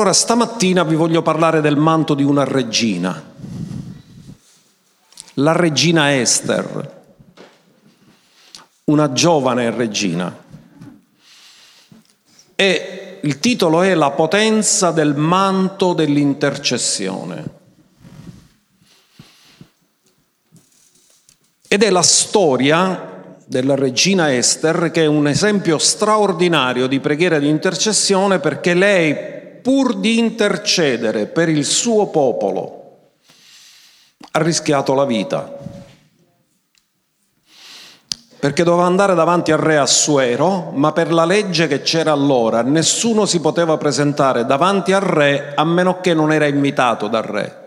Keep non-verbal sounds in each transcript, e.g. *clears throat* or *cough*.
Allora stamattina vi voglio parlare del manto di una regina, la regina Esther, una giovane regina. E il titolo è La potenza del manto dell'intercessione. Ed è la storia della regina Esther che è un esempio straordinario di preghiera di intercessione perché lei, pur di intercedere per il suo popolo, ha rischiato la vita. Perché doveva andare davanti al re Assuero, ma per la legge che c'era allora nessuno si poteva presentare davanti al re a meno che non era invitato dal re.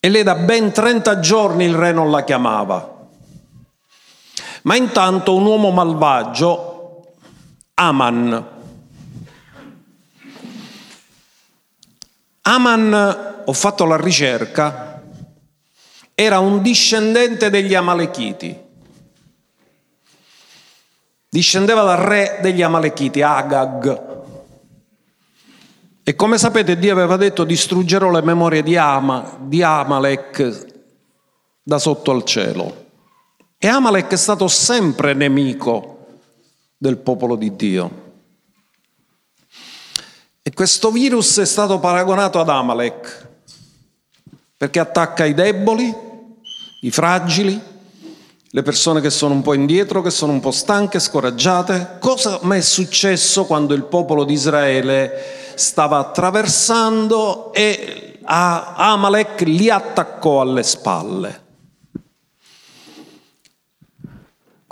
E lei da ben 30 giorni il re non la chiamava. Ma intanto un uomo malvagio, Aman, Aman, ho fatto la ricerca, era un discendente degli Amalechiti. Discendeva dal re degli Amalechiti, Agag. E come sapete Dio aveva detto distruggerò le memorie di, Ama, di Amalek da sotto al cielo. E Amalek è stato sempre nemico del popolo di Dio. E questo virus è stato paragonato ad Amalek perché attacca i deboli, i fragili, le persone che sono un po' indietro, che sono un po' stanche, scoraggiate. Cosa mi è successo quando il popolo di Israele stava attraversando e Amalek li attaccò alle spalle.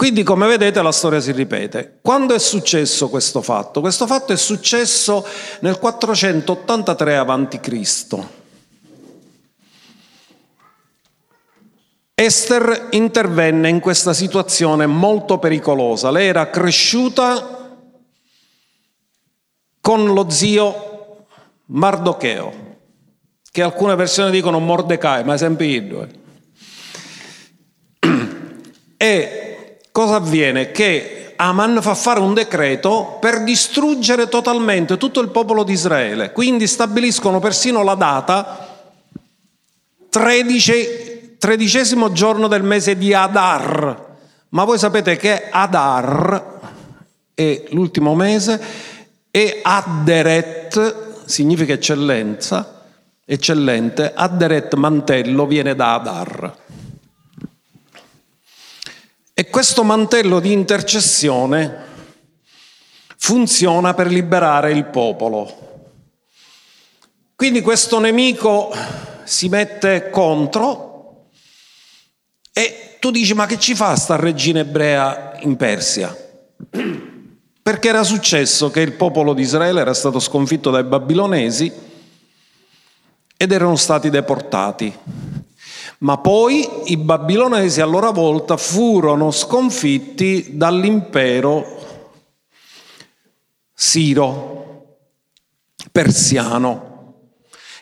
Quindi come vedete la storia si ripete. Quando è successo questo fatto? Questo fatto è successo nel 483 a.C. Esther intervenne in questa situazione molto pericolosa. Lei era cresciuta con lo zio Mardocheo, che alcune versioni dicono Mordecai, ma è sempre Iddo. E cosa avviene? Che Aman fa fare un decreto per distruggere totalmente tutto il popolo di Israele. Quindi stabiliscono persino la data 13, tredicesimo giorno del mese di Adar. Ma voi sapete che Adar è l'ultimo mese e adderet significa eccellenza, eccellente, adderet mantello viene da Adar. E questo mantello di intercessione funziona per liberare il popolo. Quindi questo nemico si mette contro e tu dici ma che ci fa sta regina ebrea in Persia? perché era successo che il popolo di Israele era stato sconfitto dai babilonesi ed erano stati deportati. Ma poi i babilonesi a loro volta furono sconfitti dall'impero siro, persiano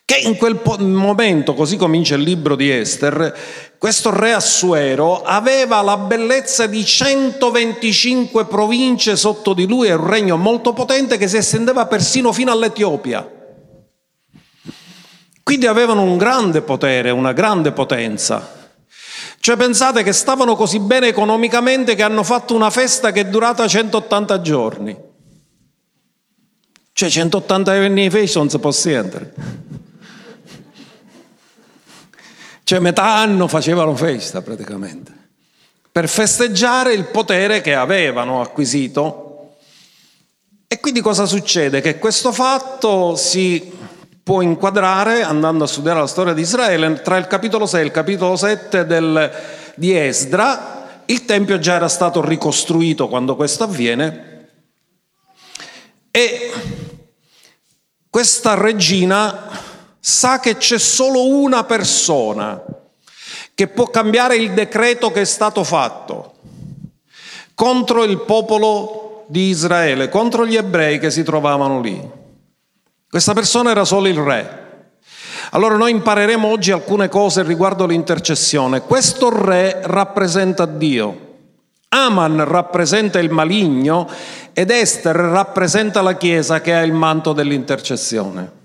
che in quel momento, così comincia il libro di Esther, questo re Assuero aveva la bellezza di 125 province sotto di lui, è un regno molto potente che si estendeva persino fino all'Etiopia. Quindi avevano un grande potere, una grande potenza. Cioè pensate che stavano così bene economicamente che hanno fatto una festa che è durata 180 giorni. Cioè 180 anni di festa non si può sentire. Cioè metà anno facevano festa praticamente, per festeggiare il potere che avevano acquisito. E quindi cosa succede? Che questo fatto si può inquadrare, andando a studiare la storia di Israele, tra il capitolo 6 e il capitolo 7 del, di Esdra. Il Tempio già era stato ricostruito quando questo avviene e questa regina sa che c'è solo una persona che può cambiare il decreto che è stato fatto contro il popolo di Israele, contro gli ebrei che si trovavano lì. Questa persona era solo il re. Allora noi impareremo oggi alcune cose riguardo l'intercessione. Questo re rappresenta Dio. Aman rappresenta il maligno ed Esther rappresenta la Chiesa che ha il manto dell'intercessione.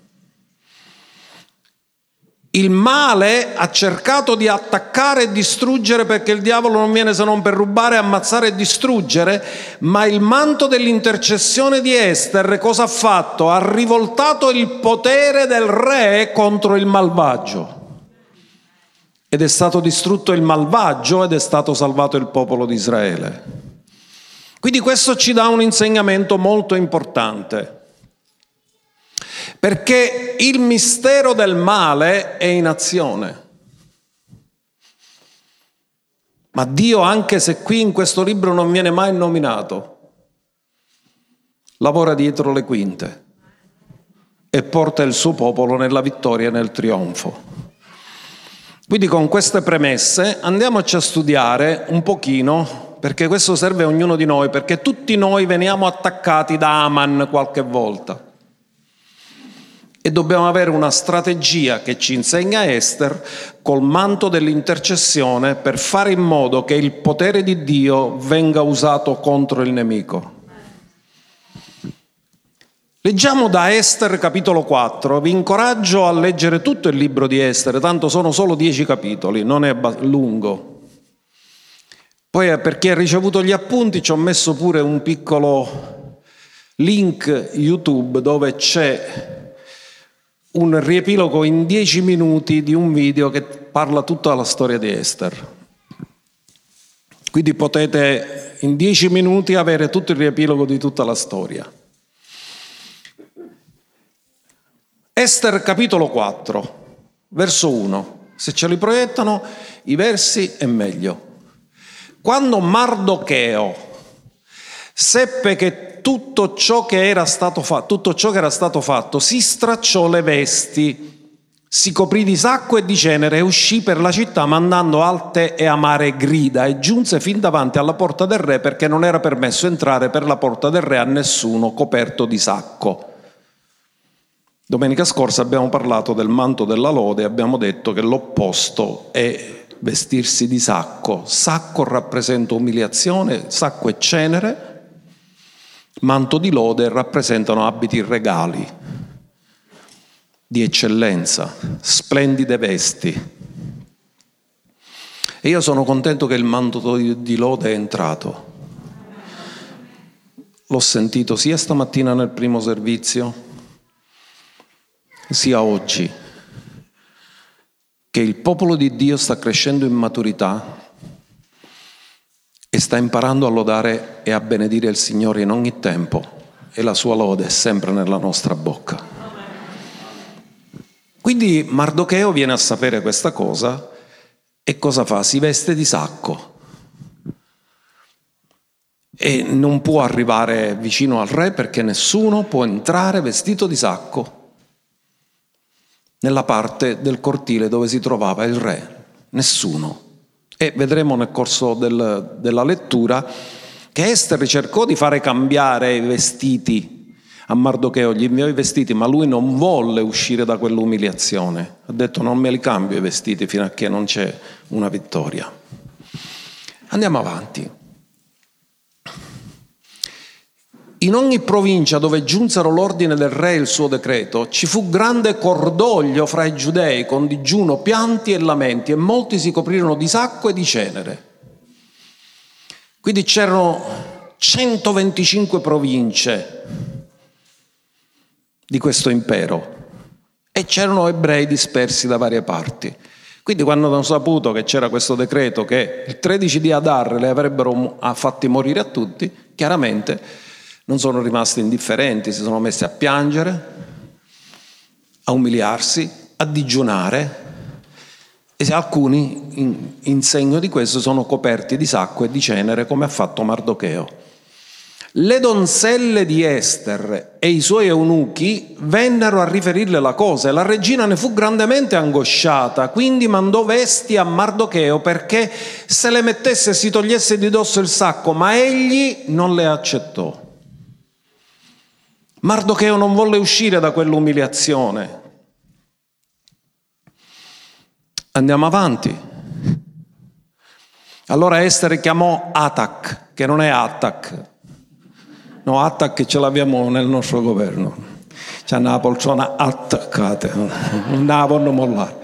Il male ha cercato di attaccare e distruggere perché il diavolo non viene se non per rubare, ammazzare e distruggere, ma il manto dell'intercessione di Esther cosa ha fatto? Ha rivoltato il potere del re contro il malvagio. Ed è stato distrutto il malvagio ed è stato salvato il popolo di Israele. Quindi questo ci dà un insegnamento molto importante. Perché il mistero del male è in azione. Ma Dio, anche se qui in questo libro non viene mai nominato, lavora dietro le quinte e porta il suo popolo nella vittoria e nel trionfo. Quindi con queste premesse andiamoci a studiare un pochino, perché questo serve a ognuno di noi, perché tutti noi veniamo attaccati da Aman qualche volta. E dobbiamo avere una strategia che ci insegna Esther col manto dell'intercessione per fare in modo che il potere di Dio venga usato contro il nemico. Leggiamo da Esther capitolo 4, vi incoraggio a leggere tutto il libro di Esther, tanto sono solo dieci capitoli, non è lungo. Poi eh, per chi ha ricevuto gli appunti ci ho messo pure un piccolo link YouTube dove c'è un riepilogo in dieci minuti di un video che parla tutta la storia di Esther. Quindi potete in dieci minuti avere tutto il riepilogo di tutta la storia. Esther capitolo 4, verso 1. Se ce li proiettano i versi è meglio. Quando Mardocheo seppe che tutto ciò che era stato ciò che era stato fatto, si stracciò le vesti, si coprì di sacco e di cenere e uscì per la città mandando alte e amare grida e giunse fin davanti alla porta del re perché non era permesso entrare per la porta del re a nessuno coperto di sacco. Domenica scorsa abbiamo parlato del manto della lode e abbiamo detto che l'opposto è vestirsi di sacco. Sacco rappresenta umiliazione, sacco e cenere, manto di lode rappresentano abiti regali di eccellenza, splendide vesti. E io sono contento che il manto di lode è entrato. L'ho sentito sia stamattina nel primo servizio, sia oggi che il popolo di Dio sta crescendo in maturità e sta imparando a lodare e a benedire il Signore in ogni tempo e la sua lode è sempre nella nostra bocca. Quindi Mardocheo viene a sapere questa cosa e cosa fa? Si veste di sacco e non può arrivare vicino al re perché nessuno può entrare vestito di sacco nella parte del cortile dove si trovava il re, nessuno. E vedremo nel corso del, della lettura che Esther cercò di fare cambiare i vestiti a Mardocheo, gli inviò i vestiti, ma lui non volle uscire da quell'umiliazione. Ha detto non me li cambio i vestiti fino a che non c'è una vittoria. Andiamo avanti. In ogni provincia dove giunsero l'ordine del re e il suo decreto, ci fu grande cordoglio fra i giudei con digiuno, pianti e lamenti e molti si coprirono di sacco e di cenere. Quindi c'erano 125 province di questo impero e c'erano ebrei dispersi da varie parti. Quindi quando hanno saputo che c'era questo decreto che il 13 di Adar le avrebbero fatti morire a tutti, chiaramente non sono rimasti indifferenti, si sono messi a piangere, a umiliarsi, a digiunare e alcuni in, in segno di questo sono coperti di sacco e di cenere come ha fatto Mardocheo. Le donzelle di Ester e i suoi eunuchi vennero a riferirle la cosa e la regina ne fu grandemente angosciata, quindi mandò vesti a Mardocheo perché se le mettesse si togliesse di dosso il sacco, ma egli non le accettò. Mardocheo non volle uscire da quell'umiliazione. Andiamo avanti. Allora Esther chiamò Attac, che non è Attac. No, Attac ce l'abbiamo nel nostro governo. C'è una poltrona attaccata, non la vogliono mollare.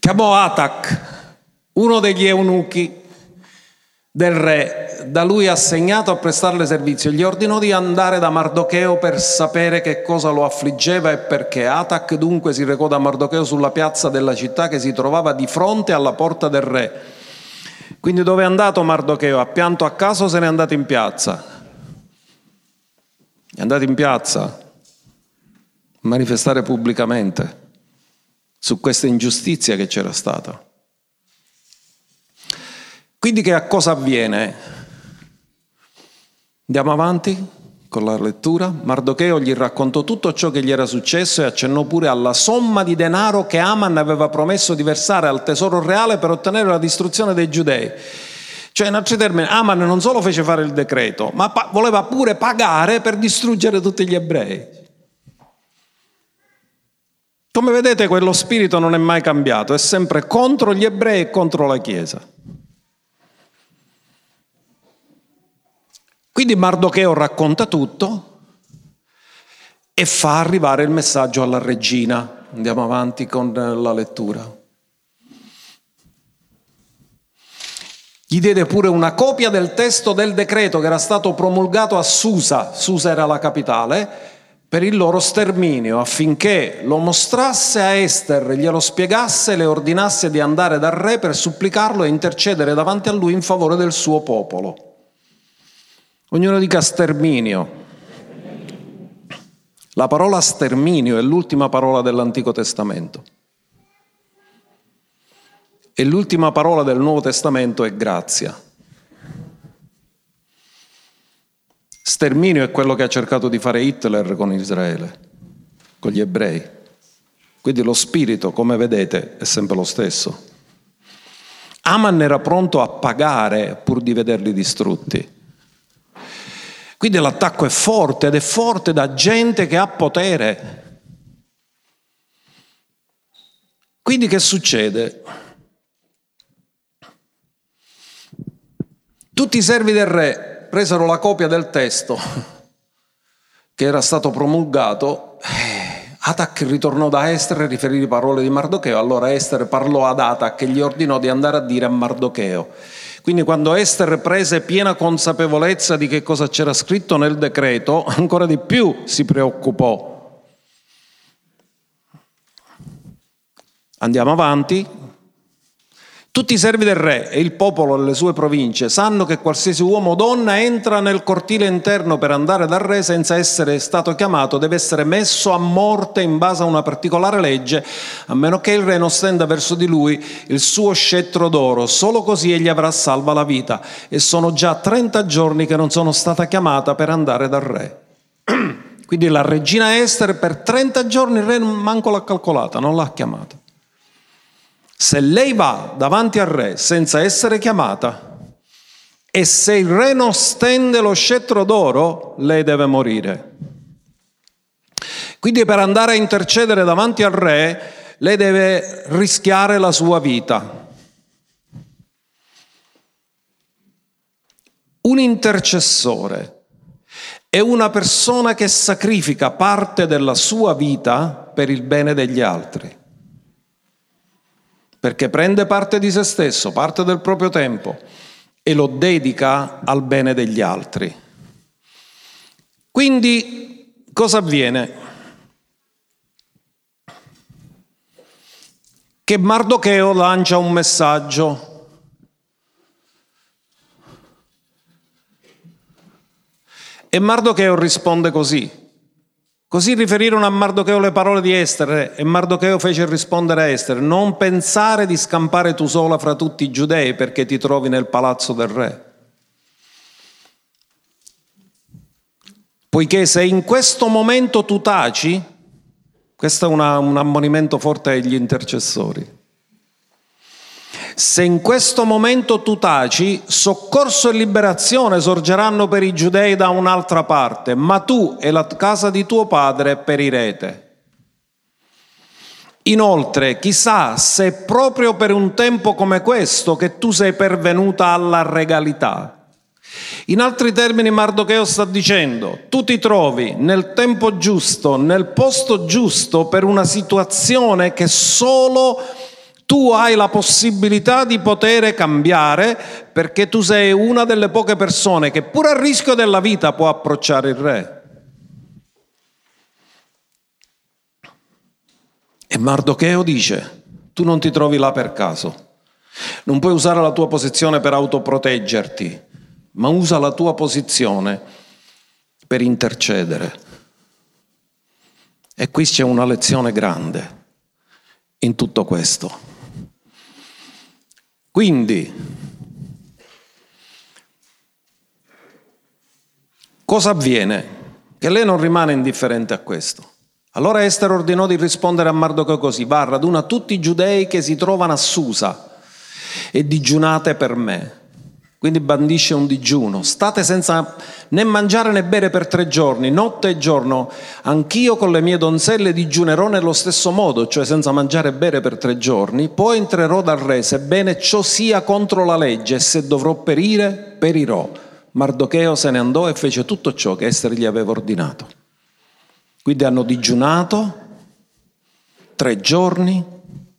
Chiamò Attac, uno degli eunuchi del re, da lui assegnato a prestarle servizio, gli ordinò di andare da Mardocheo per sapere che cosa lo affliggeva e perché. Atac dunque si recò da Mardocheo sulla piazza della città che si trovava di fronte alla porta del re. Quindi dove è andato Mardocheo? Ha pianto a caso se n'è andato in piazza. È andato in piazza a manifestare pubblicamente su questa ingiustizia che c'era stata. Quindi che cosa avviene? Andiamo avanti con la lettura. Mardocheo gli raccontò tutto ciò che gli era successo e accennò pure alla somma di denaro che Aman aveva promesso di versare al tesoro reale per ottenere la distruzione dei giudei. Cioè, in altri termini, Aman non solo fece fare il decreto, ma pa- voleva pure pagare per distruggere tutti gli ebrei. Come vedete, quello spirito non è mai cambiato, è sempre contro gli ebrei e contro la Chiesa. Quindi Mardocheo racconta tutto e fa arrivare il messaggio alla regina. Andiamo avanti con la lettura. Gli diede pure una copia del testo del decreto che era stato promulgato a Susa, Susa era la capitale, per il loro sterminio, affinché lo mostrasse a Esther, glielo spiegasse e le ordinasse di andare dal re per supplicarlo e intercedere davanti a lui in favore del suo popolo. Ognuno dica sterminio. La parola sterminio è l'ultima parola dell'Antico Testamento. E l'ultima parola del Nuovo Testamento è grazia. Sterminio è quello che ha cercato di fare Hitler con Israele, con gli ebrei. Quindi lo spirito, come vedete, è sempre lo stesso. Aman era pronto a pagare pur di vederli distrutti. Quindi l'attacco è forte ed è forte da gente che ha potere. Quindi che succede? Tutti i servi del re presero la copia del testo che era stato promulgato. Eh, Atac ritornò da Esther e riferì le parole di Mardocheo. Allora Esther parlò ad Atac e gli ordinò di andare a dire a Mardocheo quindi quando Esther prese piena consapevolezza di che cosa c'era scritto nel decreto, *laughs* ancora di più si preoccupò. Andiamo avanti, tutti i servi del re e il popolo delle sue province sanno che qualsiasi uomo o donna entra nel cortile interno per andare dal re senza essere stato chiamato deve essere messo a morte in base a una particolare legge, a meno che il re non stenda verso di lui il suo scettro d'oro. Solo così egli avrà salva la vita. E sono già 30 giorni che non sono stata chiamata per andare dal re. *clears throat* Quindi la regina Esther per 30 giorni il re manco l'ha calcolata, non l'ha chiamata. Se lei va davanti al re senza essere chiamata e se il re non stende lo scettro d'oro, lei deve morire. Quindi per andare a intercedere davanti al re, lei deve rischiare la sua vita. Un intercessore è una persona che sacrifica parte della sua vita per il bene degli altri perché prende parte di se stesso, parte del proprio tempo e lo dedica al bene degli altri. Quindi cosa avviene? Che Mardocheo lancia un messaggio. E Mardocheo risponde così. Così riferirono a Mardocheo le parole di Esther e Mardocheo fece rispondere a Esther, non pensare di scampare tu sola fra tutti i giudei perché ti trovi nel palazzo del re. Poiché se in questo momento tu taci, questo è una, un ammonimento forte agli intercessori, se in questo momento tu taci, soccorso e liberazione sorgeranno per i giudei da un'altra parte, ma tu e la casa di tuo padre perirete. Inoltre, chissà se è proprio per un tempo come questo che tu sei pervenuta alla regalità. In altri termini Mardocheo sta dicendo, tu ti trovi nel tempo giusto, nel posto giusto per una situazione che solo tu hai la possibilità di poter cambiare perché tu sei una delle poche persone che pur a rischio della vita può approcciare il re. E Mardocheo dice, tu non ti trovi là per caso, non puoi usare la tua posizione per autoproteggerti, ma usa la tua posizione per intercedere. E qui c'è una lezione grande in tutto questo. Quindi, cosa avviene? Che lei non rimane indifferente a questo. Allora Esther ordinò di rispondere a Mardocheo così, va, raduna tutti i giudei che si trovano a Susa e digiunate per me. Quindi bandisce un digiuno. State senza né mangiare né bere per tre giorni, notte e giorno. Anch'io con le mie donzelle digiunerò nello stesso modo, cioè senza mangiare e bere per tre giorni. Poi entrerò dal re, sebbene ciò sia contro la legge, e se dovrò perire, perirò. Mardocheo se ne andò e fece tutto ciò che Esther gli aveva ordinato. Quindi hanno digiunato tre giorni,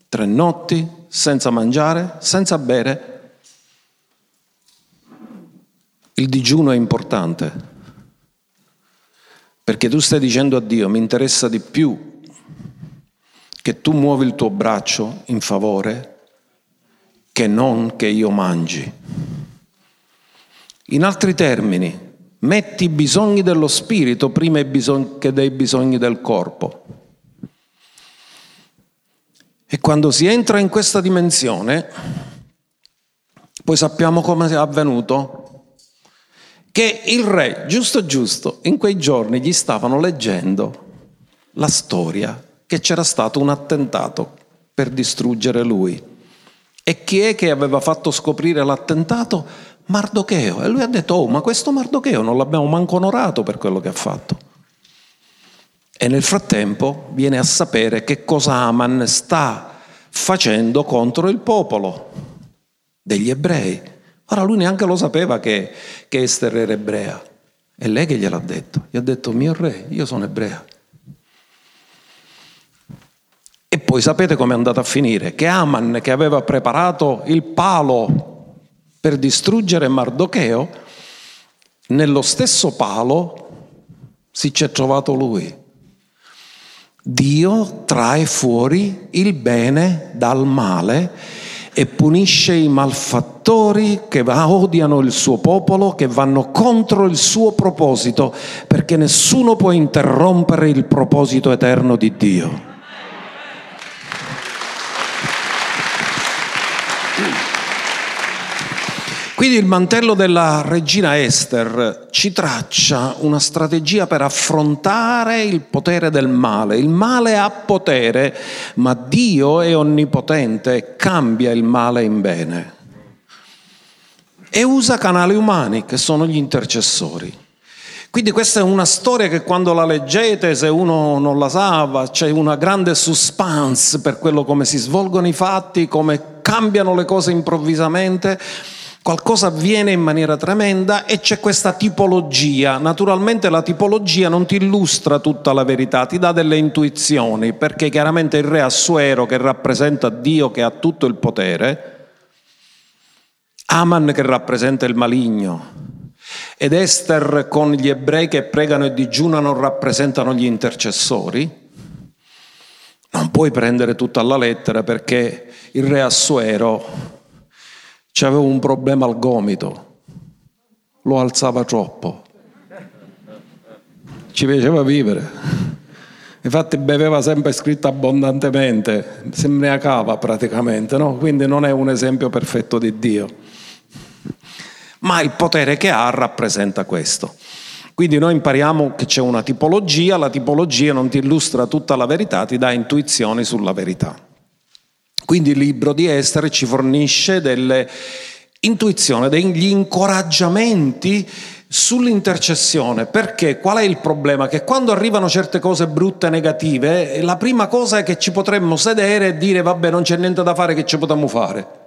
tre notti, senza mangiare, senza bere. Il digiuno è importante, perché tu stai dicendo a Dio, mi interessa di più che tu muovi il tuo braccio in favore che non che io mangi. In altri termini, Metti i bisogni dello spirito prima che dei bisogni del corpo. E quando si entra in questa dimensione, poi sappiamo come è avvenuto, che il re, giusto giusto, in quei giorni gli stavano leggendo la storia che c'era stato un attentato per distruggere lui. E chi è che aveva fatto scoprire l'attentato? Mardocheo. E lui ha detto, oh, ma questo Mardocheo non l'abbiamo manco onorato per quello che ha fatto. E nel frattempo viene a sapere che cosa Aman sta facendo contro il popolo degli ebrei. Ora lui neanche lo sapeva che, che Esther era ebrea. È lei che gliel'ha detto. Gli ha detto, mio re, io sono ebrea. E poi sapete com'è andata a finire? Che Aman, che aveva preparato il palo per distruggere Mardocheo, nello stesso palo si c'è trovato lui. Dio trae fuori il bene dal male e punisce i malfattori che odiano il suo popolo, che vanno contro il suo proposito, perché nessuno può interrompere il proposito eterno di Dio. Quindi il mantello della regina Esther ci traccia una strategia per affrontare il potere del male. Il male ha potere, ma Dio è onnipotente e cambia il male in bene. E usa canali umani che sono gli intercessori. Quindi questa è una storia che quando la leggete, se uno non la sa, c'è una grande suspense per quello come si svolgono i fatti, come cambiano le cose improvvisamente Qualcosa avviene in maniera tremenda e c'è questa tipologia. Naturalmente la tipologia non ti illustra tutta la verità, ti dà delle intuizioni, perché chiaramente il re Assuero che rappresenta Dio che ha tutto il potere, Aman che rappresenta il maligno, ed Esther con gli ebrei che pregano e digiunano rappresentano gli intercessori, non puoi prendere tutta alla lettera perché il re Assuero C'aveva un problema al gomito, lo alzava troppo, ci piaceva vivere. Infatti beveva sempre scritto abbondantemente, si imbriacava praticamente, no? quindi non è un esempio perfetto di Dio. Ma il potere che ha rappresenta questo. Quindi noi impariamo che c'è una tipologia, la tipologia non ti illustra tutta la verità, ti dà intuizioni sulla verità. Quindi il libro di Esther ci fornisce delle intuizioni, degli incoraggiamenti sull'intercessione, perché qual è il problema? Che quando arrivano certe cose brutte negative, la prima cosa è che ci potremmo sedere e dire vabbè non c'è niente da fare che ci potremmo fare.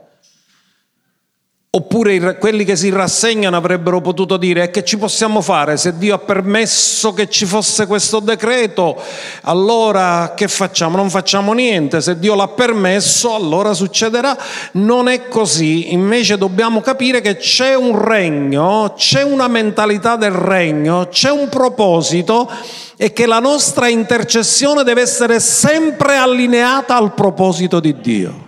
Oppure quelli che si rassegnano avrebbero potuto dire e che ci possiamo fare se Dio ha permesso che ci fosse questo decreto, allora che facciamo? Non facciamo niente, se Dio l'ha permesso allora succederà. Non è così, invece dobbiamo capire che c'è un regno, c'è una mentalità del regno, c'è un proposito e che la nostra intercessione deve essere sempre allineata al proposito di Dio.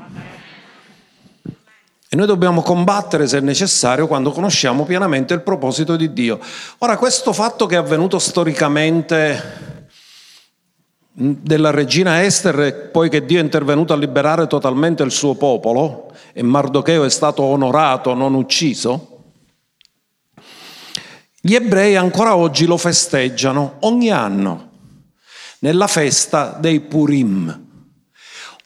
E noi dobbiamo combattere se necessario quando conosciamo pienamente il proposito di Dio. Ora, questo fatto che è avvenuto storicamente della regina Esther, poi che Dio è intervenuto a liberare totalmente il suo popolo e Mardocheo è stato onorato, non ucciso, gli ebrei ancora oggi lo festeggiano ogni anno nella festa dei Purim.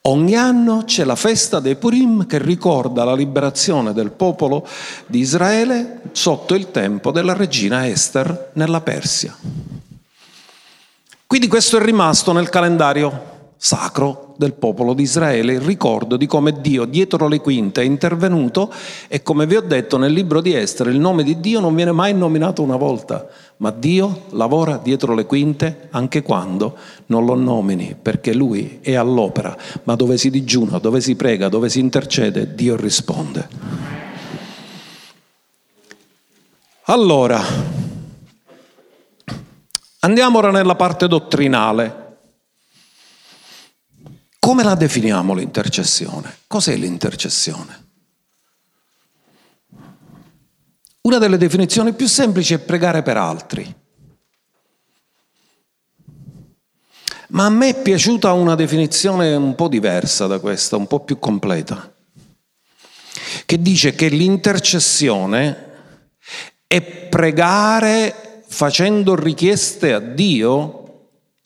Ogni anno c'è la festa dei Purim che ricorda la liberazione del popolo di Israele sotto il tempo della regina Esther nella Persia. Quindi questo è rimasto nel calendario sacro del popolo di Israele, il ricordo di come Dio dietro le quinte è intervenuto e come vi ho detto nel libro di Esther il nome di Dio non viene mai nominato una volta, ma Dio lavora dietro le quinte anche quando non lo nomini, perché Lui è all'opera, ma dove si digiuna, dove si prega, dove si intercede, Dio risponde. Allora, andiamo ora nella parte dottrinale. Come la definiamo l'intercessione? Cos'è l'intercessione? Una delle definizioni più semplici è pregare per altri. Ma a me è piaciuta una definizione un po' diversa da questa, un po' più completa, che dice che l'intercessione è pregare facendo richieste a Dio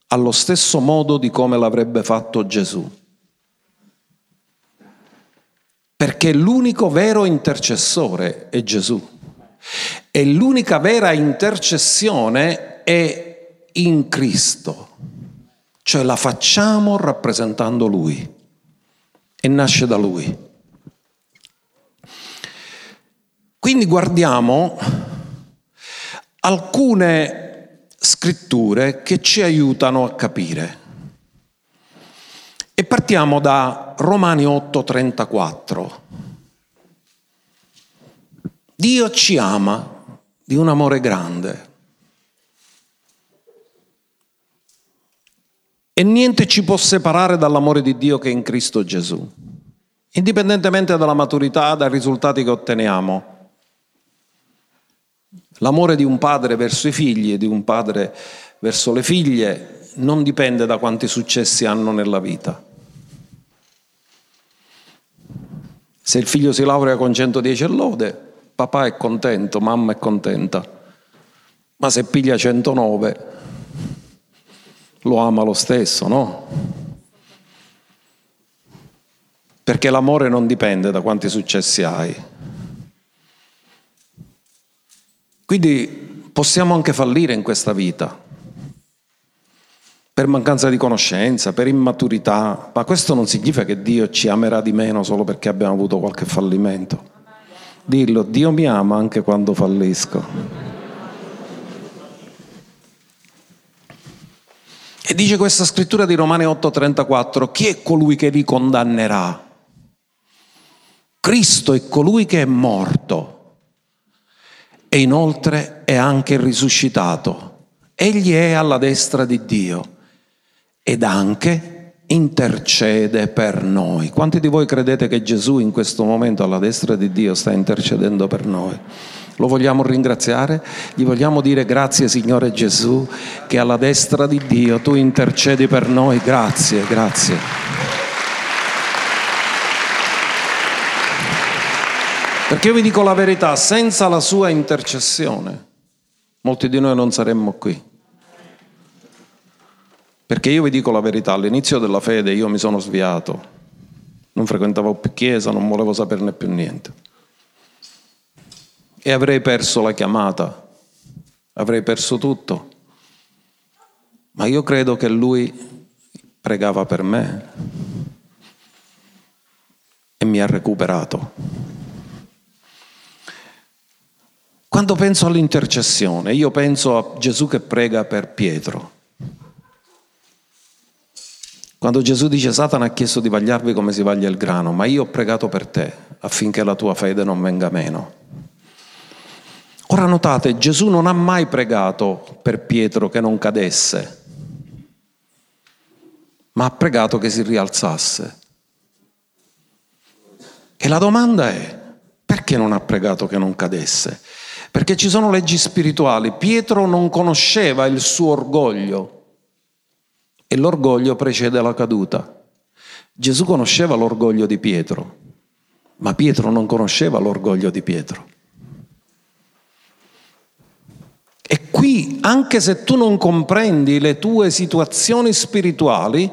allo stesso modo di come l'avrebbe fatto Gesù. Perché l'unico vero intercessore è Gesù. E l'unica vera intercessione è in Cristo. Cioè la facciamo rappresentando Lui. E nasce da Lui. Quindi guardiamo alcune scritture che ci aiutano a capire. E partiamo da Romani 8:34. Dio ci ama di un amore grande e niente ci può separare dall'amore di Dio che è in Cristo Gesù, indipendentemente dalla maturità, dai risultati che otteniamo. L'amore di un padre verso i figli e di un padre verso le figlie non dipende da quanti successi hanno nella vita. Se il figlio si laurea con 110 lode, papà è contento, mamma è contenta, ma se piglia 109 lo ama lo stesso, no? Perché l'amore non dipende da quanti successi hai. Quindi possiamo anche fallire in questa vita per mancanza di conoscenza, per immaturità, ma questo non significa che Dio ci amerà di meno solo perché abbiamo avuto qualche fallimento. Dillo, Dio mi ama anche quando fallisco. E dice questa scrittura di Romani 8:34, chi è colui che vi condannerà? Cristo è colui che è morto e inoltre è anche risuscitato. Egli è alla destra di Dio ed anche intercede per noi. Quanti di voi credete che Gesù in questo momento alla destra di Dio sta intercedendo per noi? Lo vogliamo ringraziare? Gli vogliamo dire grazie Signore Gesù che alla destra di Dio tu intercedi per noi. Grazie, grazie. Perché io vi dico la verità, senza la sua intercessione, molti di noi non saremmo qui. Perché io vi dico la verità, all'inizio della fede io mi sono sviato, non frequentavo più chiesa, non volevo saperne più niente. E avrei perso la chiamata avrei perso tutto. Ma io credo che lui pregava per me e mi ha recuperato. Quando penso all'intercessione, io penso a Gesù che prega per Pietro. Quando Gesù dice Satana ha chiesto di vagliarvi come si vaglia il grano, ma io ho pregato per te affinché la tua fede non venga meno. Ora notate, Gesù non ha mai pregato per Pietro che non cadesse, ma ha pregato che si rialzasse. E la domanda è, perché non ha pregato che non cadesse? Perché ci sono leggi spirituali. Pietro non conosceva il suo orgoglio e l'orgoglio precede la caduta. Gesù conosceva l'orgoglio di Pietro, ma Pietro non conosceva l'orgoglio di Pietro. E qui, anche se tu non comprendi le tue situazioni spirituali,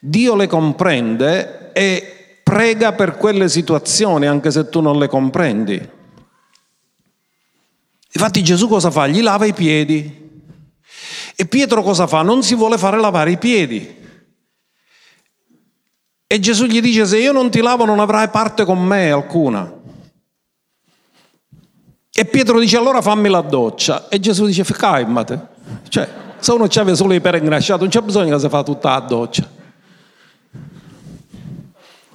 Dio le comprende e prega per quelle situazioni, anche se tu non le comprendi. Infatti Gesù cosa fa? Gli lava i piedi. E Pietro cosa fa? Non si vuole fare lavare i piedi. E Gesù gli dice, se io non ti lavo non avrai parte con me alcuna. E Pietro dice, allora fammi la doccia. E Gesù dice, calmate. Cioè, se uno c'aveva solo i peri ingrasciati, non c'è bisogno che si fa tutta la doccia.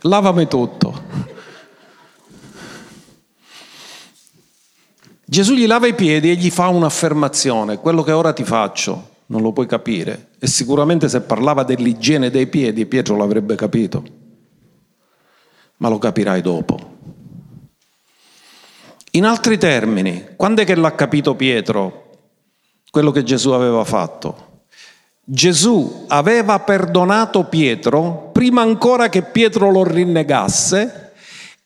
Lavami tutto. Gesù gli lava i piedi e gli fa un'affermazione, quello che ora ti faccio non lo puoi capire. E sicuramente se parlava dell'igiene dei piedi, Pietro l'avrebbe capito. Ma lo capirai dopo. In altri termini, quando è che l'ha capito Pietro quello che Gesù aveva fatto? Gesù aveva perdonato Pietro prima ancora che Pietro lo rinnegasse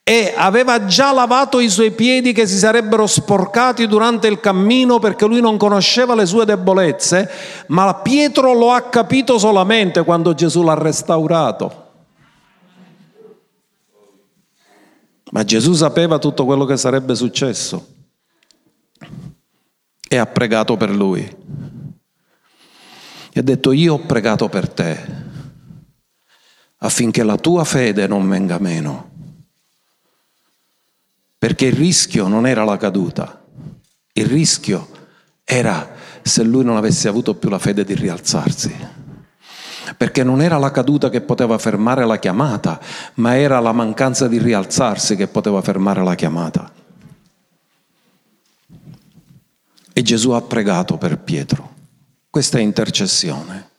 e aveva già lavato i suoi piedi che si sarebbero sporcati durante il cammino perché lui non conosceva le sue debolezze, ma Pietro lo ha capito solamente quando Gesù l'ha restaurato. Ma Gesù sapeva tutto quello che sarebbe successo e ha pregato per lui. E ha detto io ho pregato per te affinché la tua fede non venga meno perché il rischio non era la caduta, il rischio era se lui non avesse avuto più la fede di rialzarsi. Perché non era la caduta che poteva fermare la chiamata, ma era la mancanza di rialzarsi che poteva fermare la chiamata. E Gesù ha pregato per Pietro. Questa è intercessione.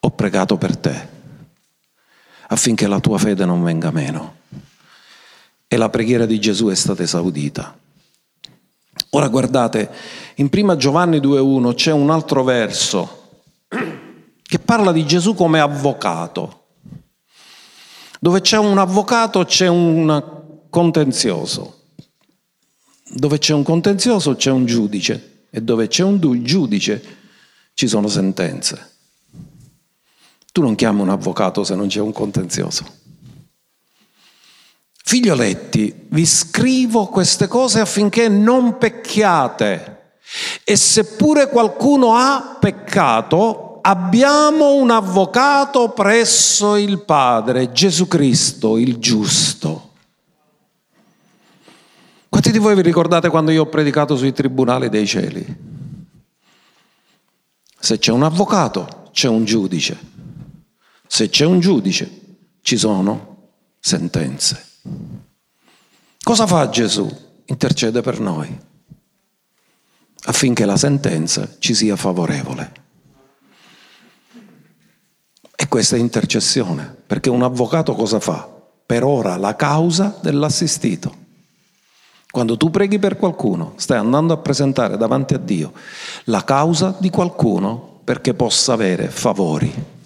Ho pregato per te affinché la tua fede non venga meno e la preghiera di Gesù è stata esaudita. Ora guardate, in 1 Giovanni 2.1 c'è un altro verso che parla di Gesù come avvocato. Dove c'è un avvocato c'è un contenzioso. Dove c'è un contenzioso c'è un giudice e dove c'è un giudice ci sono sentenze. Tu non chiami un avvocato se non c'è un contenzioso. Figlioletti, vi scrivo queste cose affinché non pecchiate. E seppure qualcuno ha peccato, abbiamo un avvocato presso il Padre, Gesù Cristo, il giusto. Quanti di voi vi ricordate quando io ho predicato sui tribunali dei cieli? Se c'è un avvocato, c'è un giudice. Se c'è un giudice, ci sono sentenze. Cosa fa Gesù? Intercede per noi affinché la sentenza ci sia favorevole. E questa è intercessione, perché un avvocato cosa fa? Per ora la causa dell'assistito. Quando tu preghi per qualcuno, stai andando a presentare davanti a Dio la causa di qualcuno perché possa avere favori.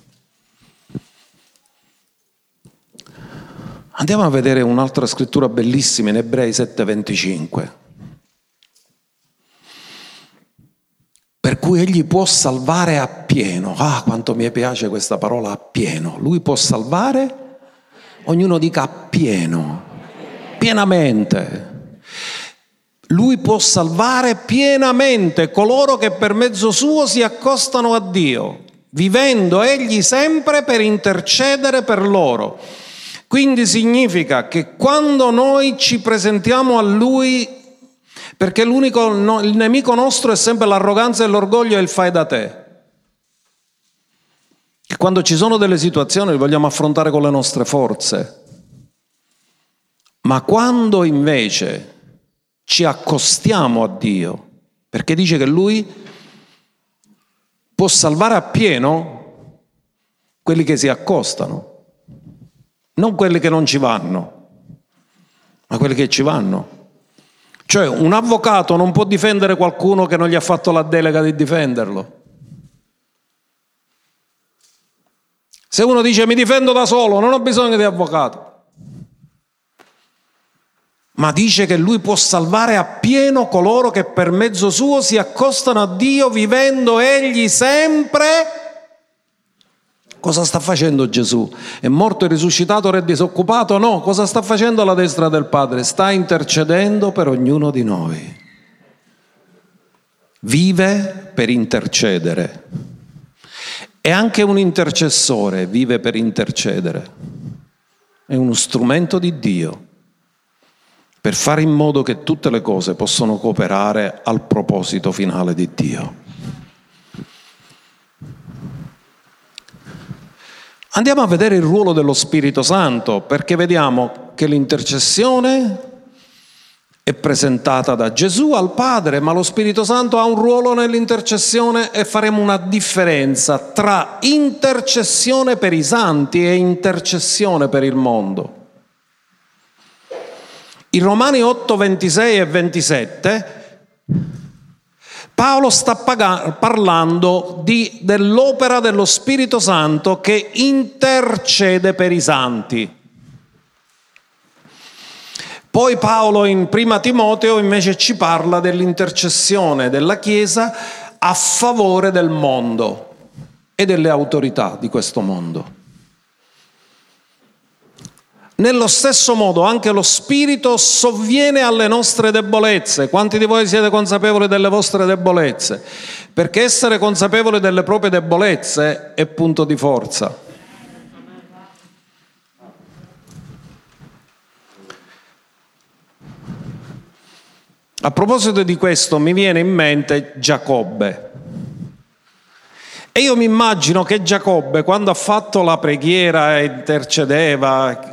Andiamo a vedere un'altra scrittura bellissima in Ebrei 7:25. Per cui egli può salvare appieno. Ah, quanto mi piace questa parola appieno. Lui può salvare, ognuno dica appieno, pienamente. lui può salvare pienamente coloro che per mezzo suo si accostano a Dio, vivendo egli sempre per intercedere per loro. Quindi significa che quando noi ci presentiamo a Lui, perché l'unico, il nemico nostro è sempre l'arroganza e l'orgoglio e il fai da te. E quando ci sono delle situazioni le vogliamo affrontare con le nostre forze. Ma quando invece ci accostiamo a Dio, perché dice che Lui può salvare appieno quelli che si accostano non quelli che non ci vanno, ma quelli che ci vanno. Cioè un avvocato non può difendere qualcuno che non gli ha fatto la delega di difenderlo. Se uno dice mi difendo da solo, non ho bisogno di avvocato, ma dice che lui può salvare appieno coloro che per mezzo suo si accostano a Dio vivendo egli sempre Cosa sta facendo Gesù? È morto e risuscitato, re disoccupato? No, cosa sta facendo alla destra del Padre? Sta intercedendo per ognuno di noi. Vive per intercedere. E anche un intercessore vive per intercedere. È uno strumento di Dio per fare in modo che tutte le cose possano cooperare al proposito finale di Dio. Andiamo a vedere il ruolo dello Spirito Santo perché vediamo che l'intercessione è presentata da Gesù al Padre, ma lo Spirito Santo ha un ruolo nell'intercessione e faremo una differenza tra intercessione per i santi e intercessione per il mondo. In Romani 8, 26 e 27 Paolo sta parlando di, dell'opera dello Spirito Santo che intercede per i santi. Poi Paolo in Prima Timoteo invece ci parla dell'intercessione della Chiesa a favore del mondo e delle autorità di questo mondo. Nello stesso modo anche lo Spirito sovviene alle nostre debolezze. Quanti di voi siete consapevoli delle vostre debolezze? Perché essere consapevoli delle proprie debolezze è punto di forza. A proposito di questo mi viene in mente Giacobbe. E io mi immagino che Giacobbe, quando ha fatto la preghiera e intercedeva,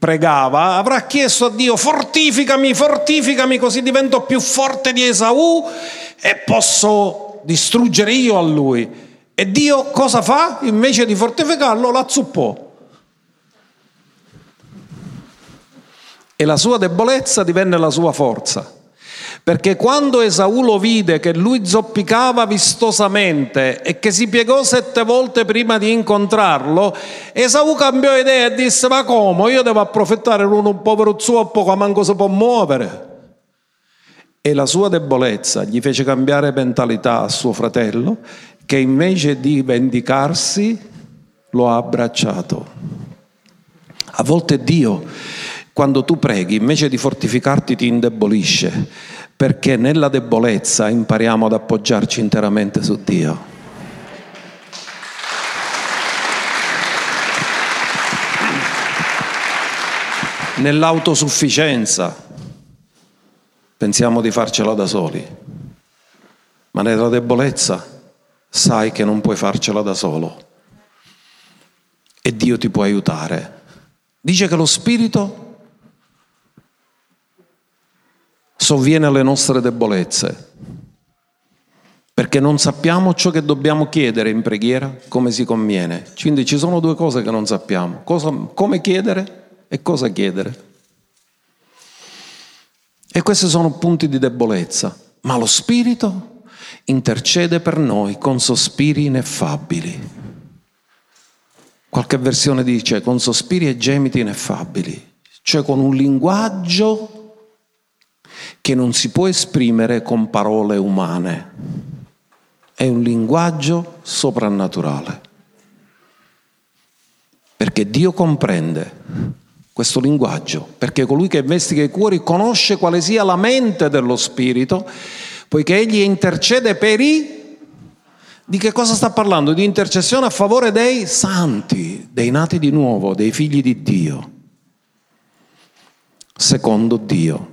pregava, avrà chiesto a Dio fortificami, fortificami così divento più forte di Esaù e posso distruggere io a lui. E Dio cosa fa? Invece di fortificarlo, l'azzuppò. E la sua debolezza divenne la sua forza. Perché quando Esaù lo vide che lui zoppicava vistosamente e che si piegò sette volte prima di incontrarlo, Esaù cambiò idea e disse: Ma come? Io devo approfittare di un povero zoppo che manco si può muovere. E la sua debolezza gli fece cambiare mentalità a suo fratello, che invece di vendicarsi lo ha abbracciato. A volte Dio, quando tu preghi, invece di fortificarti, ti indebolisce perché nella debolezza impariamo ad appoggiarci interamente su Dio. Nell'autosufficienza pensiamo di farcela da soli, ma nella debolezza sai che non puoi farcela da solo e Dio ti può aiutare. Dice che lo Spirito sovviene alle nostre debolezze, perché non sappiamo ciò che dobbiamo chiedere in preghiera come si conviene. Quindi ci sono due cose che non sappiamo, cosa, come chiedere e cosa chiedere. E questi sono punti di debolezza, ma lo Spirito intercede per noi con sospiri ineffabili. Qualche versione dice con sospiri e gemiti ineffabili, cioè con un linguaggio che non si può esprimere con parole umane. È un linguaggio soprannaturale. Perché Dio comprende questo linguaggio, perché colui che investiga i cuori conosce quale sia la mente dello Spirito, poiché egli intercede per i... Di che cosa sta parlando? Di intercessione a favore dei santi, dei nati di nuovo, dei figli di Dio, secondo Dio,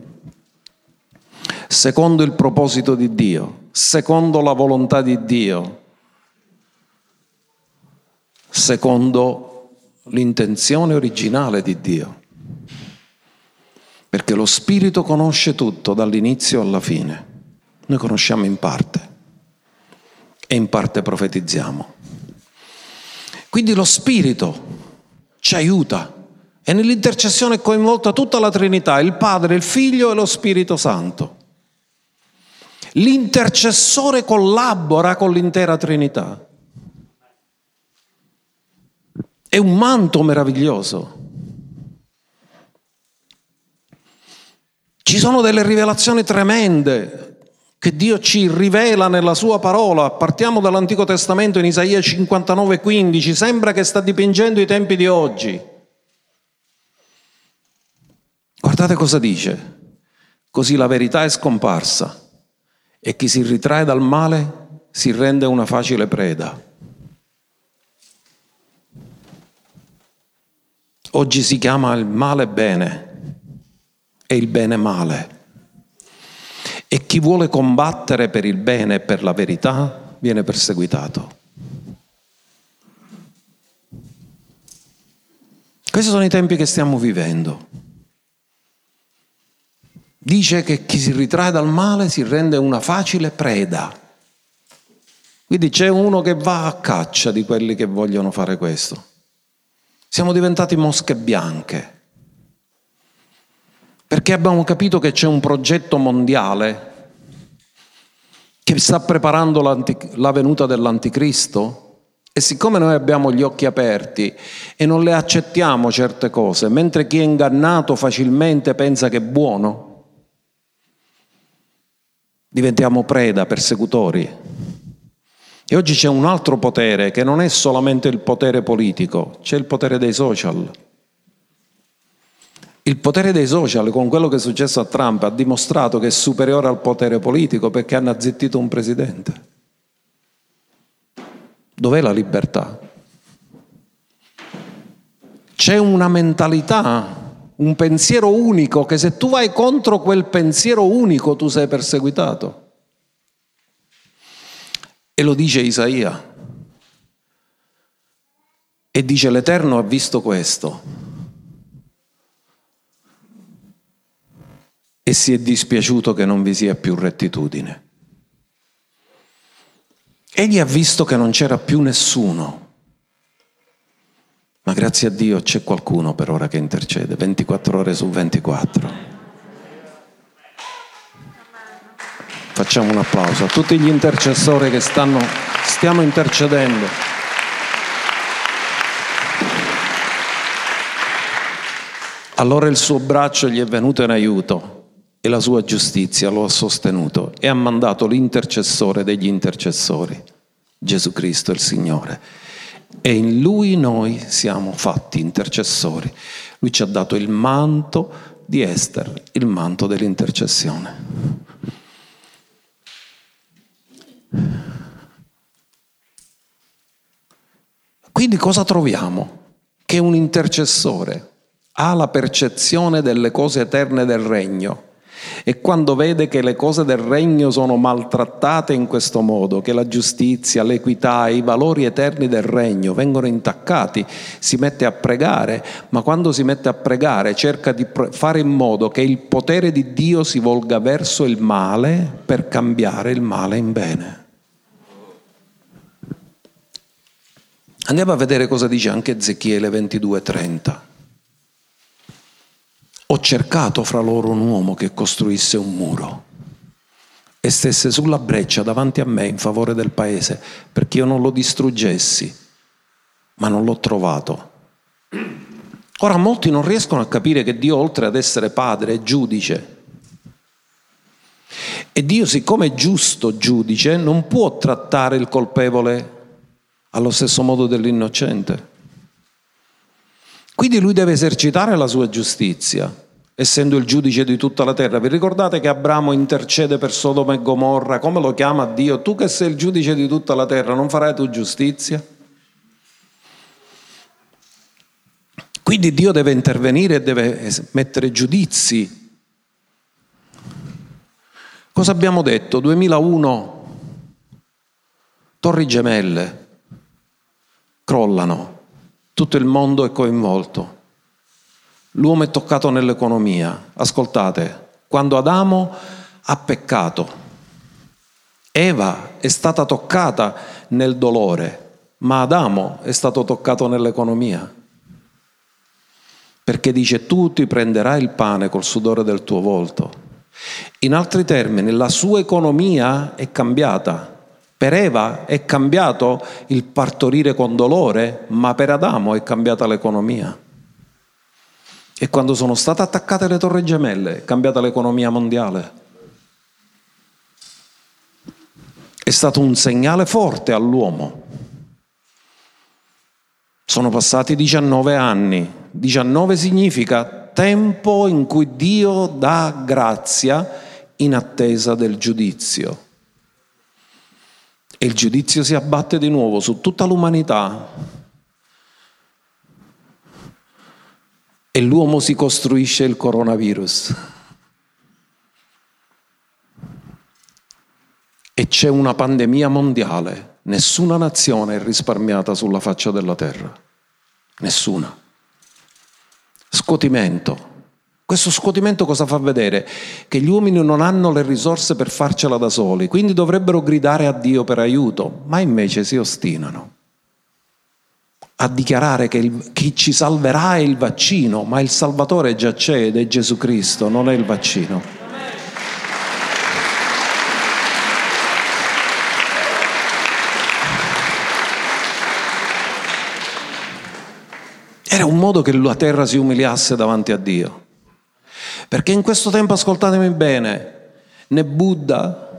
secondo il proposito di Dio, secondo la volontà di Dio, secondo l'intenzione originale di Dio. Perché lo Spirito conosce tutto dall'inizio alla fine. Noi conosciamo in parte e in parte profetizziamo. Quindi lo Spirito ci aiuta e nell'intercessione è coinvolta tutta la Trinità, il Padre, il Figlio e lo Spirito Santo. L'intercessore collabora con l'intera Trinità. È un manto meraviglioso. Ci sono delle rivelazioni tremende che Dio ci rivela nella sua parola. Partiamo dall'Antico Testamento in Isaia 59:15, sembra che sta dipingendo i tempi di oggi. Guardate cosa dice. Così la verità è scomparsa e chi si ritrae dal male si rende una facile preda. Oggi si chiama il male bene e il bene male. E chi vuole combattere per il bene e per la verità viene perseguitato. Questi sono i tempi che stiamo vivendo. Dice che chi si ritrae dal male si rende una facile preda. Quindi c'è uno che va a caccia di quelli che vogliono fare questo. Siamo diventati mosche bianche. Perché abbiamo capito che c'è un progetto mondiale che sta preparando la venuta dell'anticristo e siccome noi abbiamo gli occhi aperti e non le accettiamo certe cose, mentre chi è ingannato facilmente pensa che è buono, diventiamo preda, persecutori. E oggi c'è un altro potere che non è solamente il potere politico, c'è il potere dei social. Il potere dei social, con quello che è successo a Trump, ha dimostrato che è superiore al potere politico perché hanno azzittito un presidente. Dov'è la libertà? C'è una mentalità, un pensiero unico che se tu vai contro quel pensiero unico tu sei perseguitato. E lo dice Isaia. E dice l'Eterno ha visto questo e si è dispiaciuto che non vi sia più rettitudine. Egli ha visto che non c'era più nessuno, ma grazie a Dio c'è qualcuno per ora che intercede, 24 ore su 24. Facciamo un applauso a tutti gli intercessori che stanno, stiamo intercedendo. Allora il suo braccio gli è venuto in aiuto e la sua giustizia lo ha sostenuto e ha mandato l'intercessore degli intercessori, Gesù Cristo il Signore. E in Lui noi siamo fatti intercessori. Lui ci ha dato il manto di Esther, il manto dell'intercessione. Quindi cosa troviamo? Che un intercessore ha la percezione delle cose eterne del regno e quando vede che le cose del regno sono maltrattate in questo modo, che la giustizia, l'equità, i valori eterni del regno vengono intaccati, si mette a pregare, ma quando si mette a pregare cerca di fare in modo che il potere di Dio si volga verso il male per cambiare il male in bene. Andiamo a vedere cosa dice anche Ezechiele 22:30. Ho cercato fra loro un uomo che costruisse un muro e stesse sulla breccia davanti a me in favore del paese perché io non lo distruggessi, ma non l'ho trovato. Ora molti non riescono a capire che Dio oltre ad essere padre è giudice. E Dio siccome è giusto giudice non può trattare il colpevole allo stesso modo dell'innocente. Quindi lui deve esercitare la sua giustizia, essendo il giudice di tutta la terra. Vi ricordate che Abramo intercede per Sodoma e Gomorra? Come lo chiama Dio? Tu che sei il giudice di tutta la terra, non farai tu giustizia? Quindi Dio deve intervenire e deve mettere giudizi. Cosa abbiamo detto? 2001, torri gemelle, crollano tutto il mondo è coinvolto. L'uomo è toccato nell'economia. Ascoltate, quando Adamo ha peccato, Eva è stata toccata nel dolore, ma Adamo è stato toccato nell'economia. Perché dice tu ti prenderai il pane col sudore del tuo volto. In altri termini, la sua economia è cambiata per Eva è cambiato il partorire con dolore, ma per Adamo è cambiata l'economia. E quando sono state attaccate le torri gemelle è cambiata l'economia mondiale. È stato un segnale forte all'uomo. Sono passati 19 anni. 19 significa tempo in cui Dio dà grazia in attesa del giudizio. E il giudizio si abbatte di nuovo su tutta l'umanità. E l'uomo si costruisce il coronavirus. E c'è una pandemia mondiale. Nessuna nazione è risparmiata sulla faccia della terra. Nessuna. Scotimento. Questo scuotimento cosa fa vedere? Che gli uomini non hanno le risorse per farcela da soli, quindi dovrebbero gridare a Dio per aiuto, ma invece si ostinano a dichiarare che il, chi ci salverà è il vaccino, ma il Salvatore già c'è ed è Gesù Cristo, non è il vaccino. Era un modo che la terra si umiliasse davanti a Dio. Perché in questo tempo, ascoltatemi bene, né Buddha,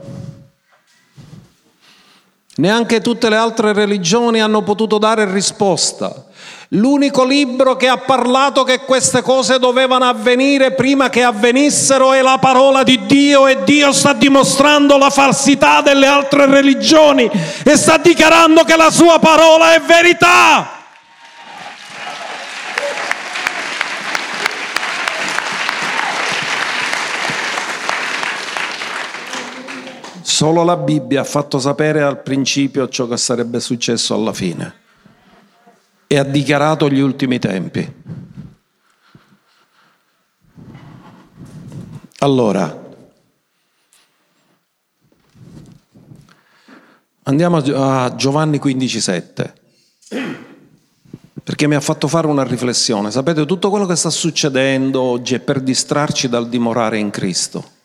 neanche tutte le altre religioni hanno potuto dare risposta. L'unico libro che ha parlato che queste cose dovevano avvenire prima che avvenissero è la parola di Dio e Dio sta dimostrando la falsità delle altre religioni e sta dichiarando che la sua parola è verità. Solo la Bibbia ha fatto sapere al principio ciò che sarebbe successo alla fine e ha dichiarato gli ultimi tempi. Allora, andiamo a Giovanni 15,7 perché mi ha fatto fare una riflessione. Sapete, tutto quello che sta succedendo oggi è per distrarci dal dimorare in Cristo.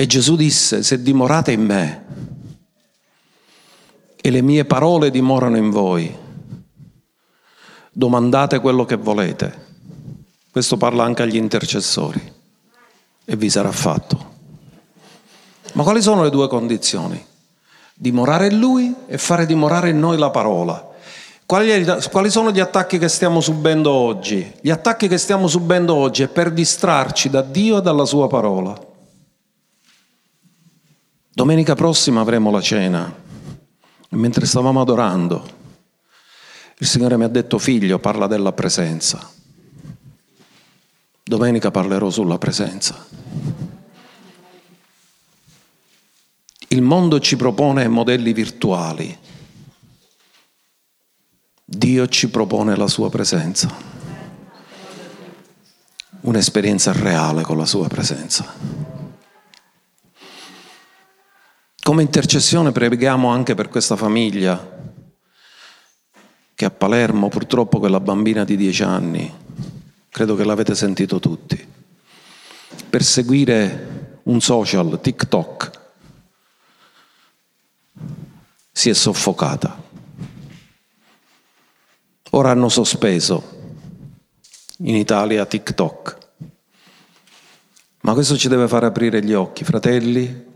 E Gesù disse, se dimorate in me e le mie parole dimorano in voi, domandate quello che volete. Questo parla anche agli intercessori e vi sarà fatto. Ma quali sono le due condizioni? Dimorare in Lui e fare dimorare in noi la parola. Quali, sono gli attacchi che stiamo subendo oggi? Gli attacchi che stiamo subendo oggi è per distrarci da Dio e dalla Sua parola. Domenica prossima avremo la cena e mentre stavamo adorando, il Signore mi ha detto figlio parla della presenza. Domenica parlerò sulla presenza. Il mondo ci propone modelli virtuali. Dio ci propone la sua presenza. Un'esperienza reale con la sua presenza. Come intercessione preghiamo anche per questa famiglia che a Palermo purtroppo quella bambina di dieci anni, credo che l'avete sentito tutti, per seguire un social, TikTok, si è soffocata. Ora hanno sospeso in Italia TikTok. Ma questo ci deve fare aprire gli occhi, fratelli,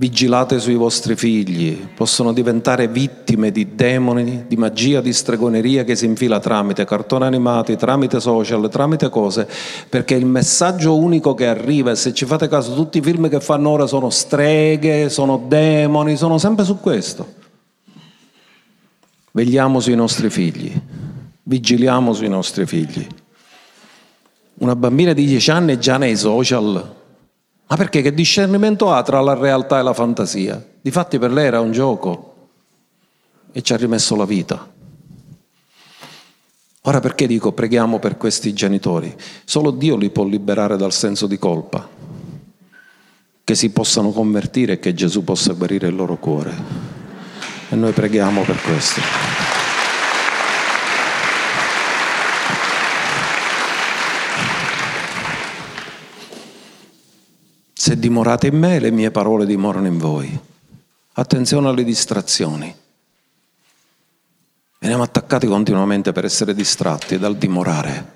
Vigilate sui vostri figli, possono diventare vittime di demoni, di magia, di stregoneria che si infila tramite cartoni animati, tramite social, tramite cose, perché il messaggio unico che arriva, e se ci fate caso tutti i film che fanno ora sono streghe, sono demoni, sono sempre su questo. Vegliamo sui nostri figli, vigiliamo sui nostri figli. Una bambina di 10 anni è già nei social, ma perché che discernimento ha tra la realtà e la fantasia? Difatti per lei era un gioco e ci ha rimesso la vita. Ora perché dico preghiamo per questi genitori? Solo Dio li può liberare dal senso di colpa, che si possano convertire e che Gesù possa guarire il loro cuore. E noi preghiamo per questo. Se dimorate in me, le mie parole dimorano in voi. Attenzione alle distrazioni. Veniamo attaccati continuamente per essere distratti dal dimorare.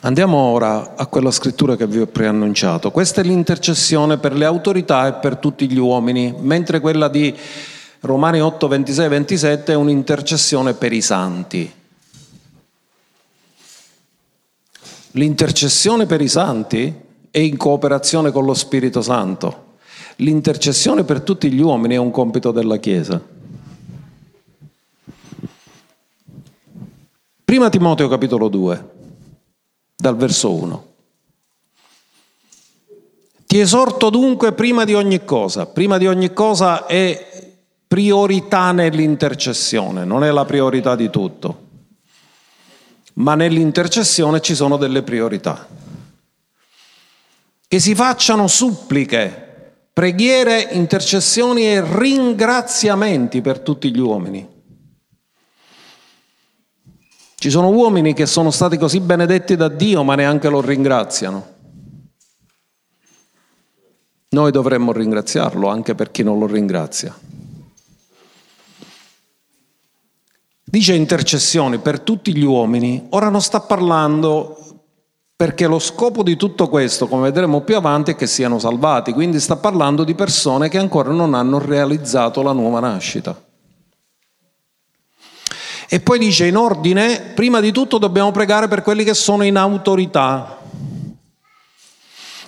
Andiamo ora a quella scrittura che vi ho preannunciato. Questa è l'intercessione per le autorità e per tutti gli uomini, mentre quella di Romani 8, 26 27 è un'intercessione per i santi. L'intercessione per i santi è in cooperazione con lo Spirito Santo. L'intercessione per tutti gli uomini è un compito della Chiesa. Prima Timoteo capitolo 2, dal verso 1. Ti esorto dunque prima di ogni cosa, prima di ogni cosa è priorità nell'intercessione, non è la priorità di tutto ma nell'intercessione ci sono delle priorità. Che si facciano suppliche, preghiere, intercessioni e ringraziamenti per tutti gli uomini. Ci sono uomini che sono stati così benedetti da Dio ma neanche lo ringraziano. Noi dovremmo ringraziarlo anche per chi non lo ringrazia. Dice intercessioni per tutti gli uomini, ora non sta parlando perché lo scopo di tutto questo, come vedremo più avanti, è che siano salvati, quindi sta parlando di persone che ancora non hanno realizzato la nuova nascita. E poi dice in ordine, prima di tutto dobbiamo pregare per quelli che sono in autorità,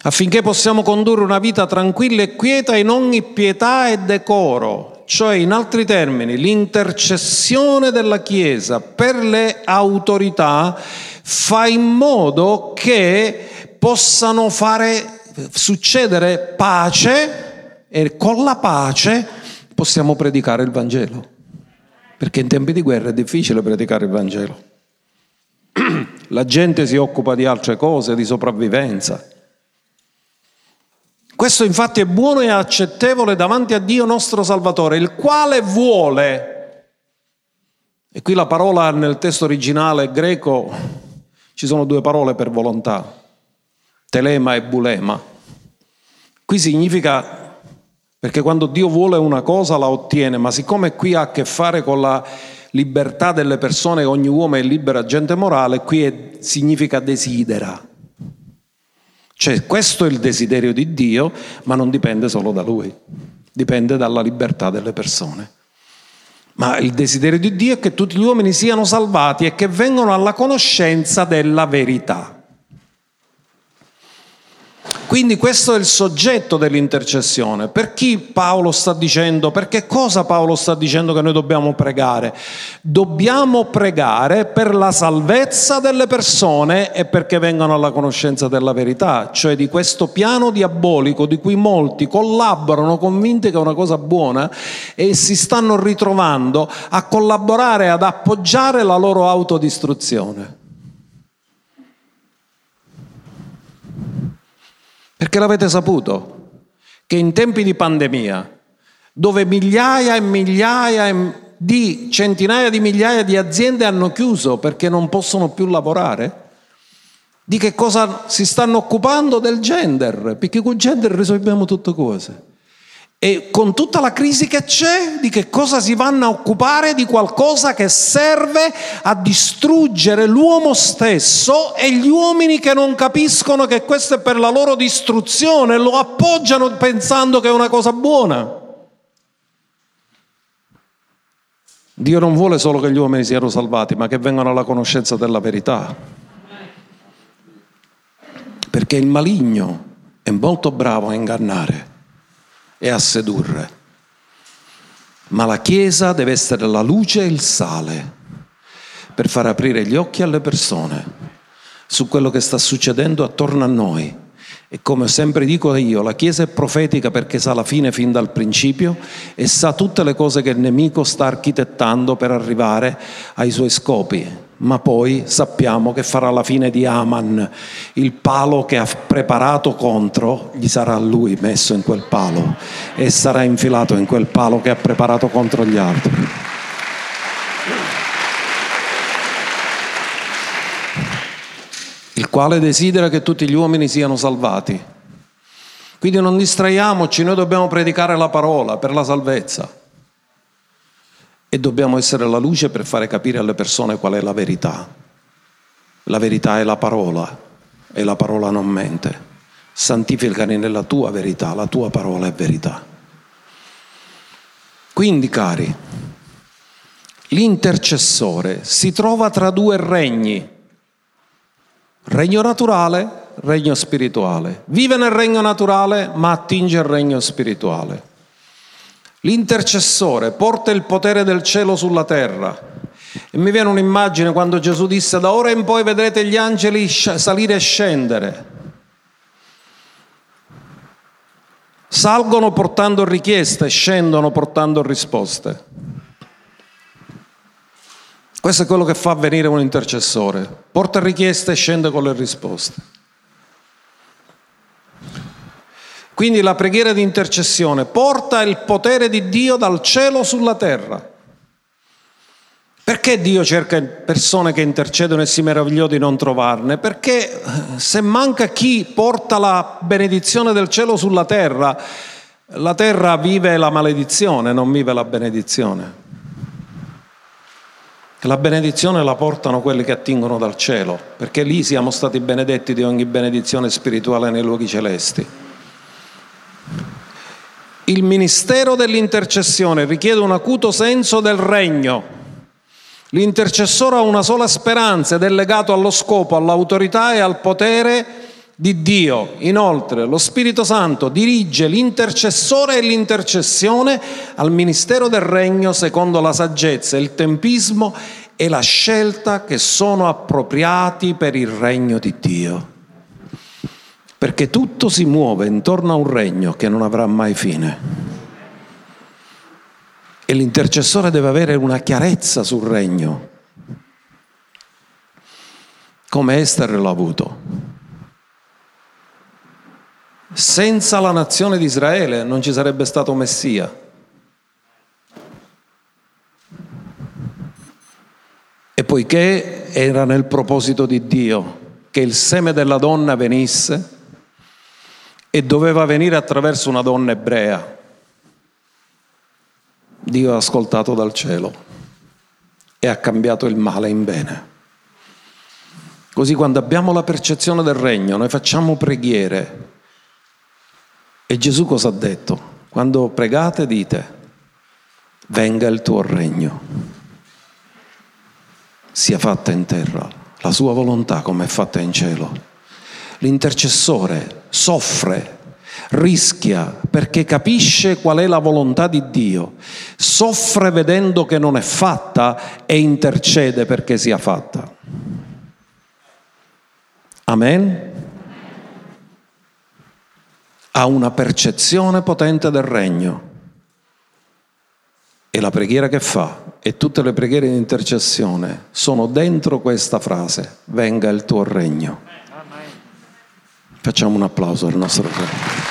affinché possiamo condurre una vita tranquilla e quieta in ogni pietà e decoro, cioè in altri termini l'intercessione della Chiesa per le autorità fa in modo che possano fare succedere pace e con la pace possiamo predicare il Vangelo. Perché in tempi di guerra è difficile predicare il Vangelo. *clears throat* La gente si occupa di altre cose, di sopravvivenza. Questo infatti è buono e accettevole davanti a Dio nostro Salvatore, il quale vuole, e qui la parola nel testo originale greco, ci sono due parole per volontà, telema e bulema. Qui significa, perché quando Dio vuole una cosa la ottiene, ma siccome qui ha a che fare con la libertà delle persone, ogni uomo è libero agente morale, qui è, significa desidera. Cioè questo è il desiderio di Dio, ma non dipende solo da Lui, dipende dalla libertà delle persone. Ma il desiderio di Dio è che tutti gli uomini siano salvati e che vengano alla conoscenza della verità. Quindi questo è il soggetto dell'intercessione. Per chi Paolo sta dicendo, per che cosa Paolo sta dicendo che noi dobbiamo pregare? Dobbiamo pregare per la salvezza delle persone e perché vengano alla conoscenza della verità, cioè di questo piano diabolico di cui molti collaborano convinti che è una cosa buona e si stanno ritrovando a collaborare, ad appoggiare la loro autodistruzione. Perché l'avete saputo che in tempi di pandemia, dove migliaia e migliaia di centinaia di migliaia di aziende hanno chiuso perché non possono più lavorare, di che cosa si stanno occupando del gender, perché con gender risolviamo tutte cose. E con tutta la crisi che c'è, di che cosa si vanno a occupare? Di qualcosa che serve a distruggere l'uomo stesso e gli uomini che non capiscono che questo è per la loro distruzione, lo appoggiano pensando che è una cosa buona. Dio non vuole solo che gli uomini siano salvati, ma che vengano alla conoscenza della verità. Perché il maligno è molto bravo a ingannare e a sedurre. Ma la Chiesa deve essere la luce e il sale per far aprire gli occhi alle persone su quello che sta succedendo attorno a noi e come sempre dico io, la Chiesa è profetica perché sa la fine fin dal principio e sa tutte le cose che il nemico sta architettando per arrivare ai suoi scopi. Ma poi sappiamo che farà la fine di Aman, il palo che ha preparato contro, gli sarà lui messo in quel palo e sarà infilato in quel palo che ha preparato contro gli altri. Il quale desidera che tutti gli uomini siano salvati. Quindi non distraiamoci, noi dobbiamo predicare la parola per la salvezza e dobbiamo essere la luce per fare capire alle persone qual è la verità. La verità è la parola e la parola non mente. Santificali nella tua verità, la tua parola è verità. Quindi, cari, l'intercessore si trova tra due regni Regno naturale, regno spirituale. Vive nel regno naturale, ma attinge il regno spirituale. L'intercessore porta il potere del cielo sulla terra. E mi viene un'immagine quando Gesù disse, da ora in poi vedrete gli angeli salire e scendere. Salgono portando richieste, scendono portando risposte. Questo è quello che fa venire un intercessore. Porta richieste e scende con le risposte. Quindi la preghiera di intercessione porta il potere di Dio dal cielo sulla terra. Perché Dio cerca persone che intercedono e si meravigliò di non trovarne? Perché eh, se manca chi porta la benedizione del cielo sulla terra, la terra vive la maledizione, non vive la benedizione. La benedizione la portano quelli che attingono dal cielo, perché lì siamo stati benedetti di ogni benedizione spirituale nei luoghi celesti. Il ministero dell'intercessione richiede un acuto senso del regno. L'intercessore ha una sola speranza ed è legato allo scopo, all'autorità e al potere di Dio. Inoltre lo Spirito Santo dirige l'intercessore e l'intercessione al ministero del regno secondo la saggezza, il tempismo e la scelta che sono appropriati per il regno di Dio. Perché tutto si muove intorno a un regno che non avrà mai fine. E l'intercessore deve avere una chiarezza sul regno, come Esther l'ha avuto. Senza la nazione di Israele non ci sarebbe stato Messia. E poiché era nel proposito di Dio che il seme della donna venisse e doveva venire attraverso una donna ebrea, Dio ha ascoltato dal cielo e ha cambiato il male in bene. Così quando abbiamo la percezione del regno, noi facciamo preghiere e Gesù cosa ha detto? Quando pregate dite, venga il tuo regno, sia fatta in terra la sua volontà come è fatta in cielo. L'intercessore soffre, rischia perché capisce qual è la volontà di Dio, soffre vedendo che non è fatta e intercede perché sia fatta. Amen ha una percezione potente del regno. E la preghiera che fa e tutte le preghiere di intercessione sono dentro questa frase, venga il tuo regno. Facciamo un applauso al nostro Re.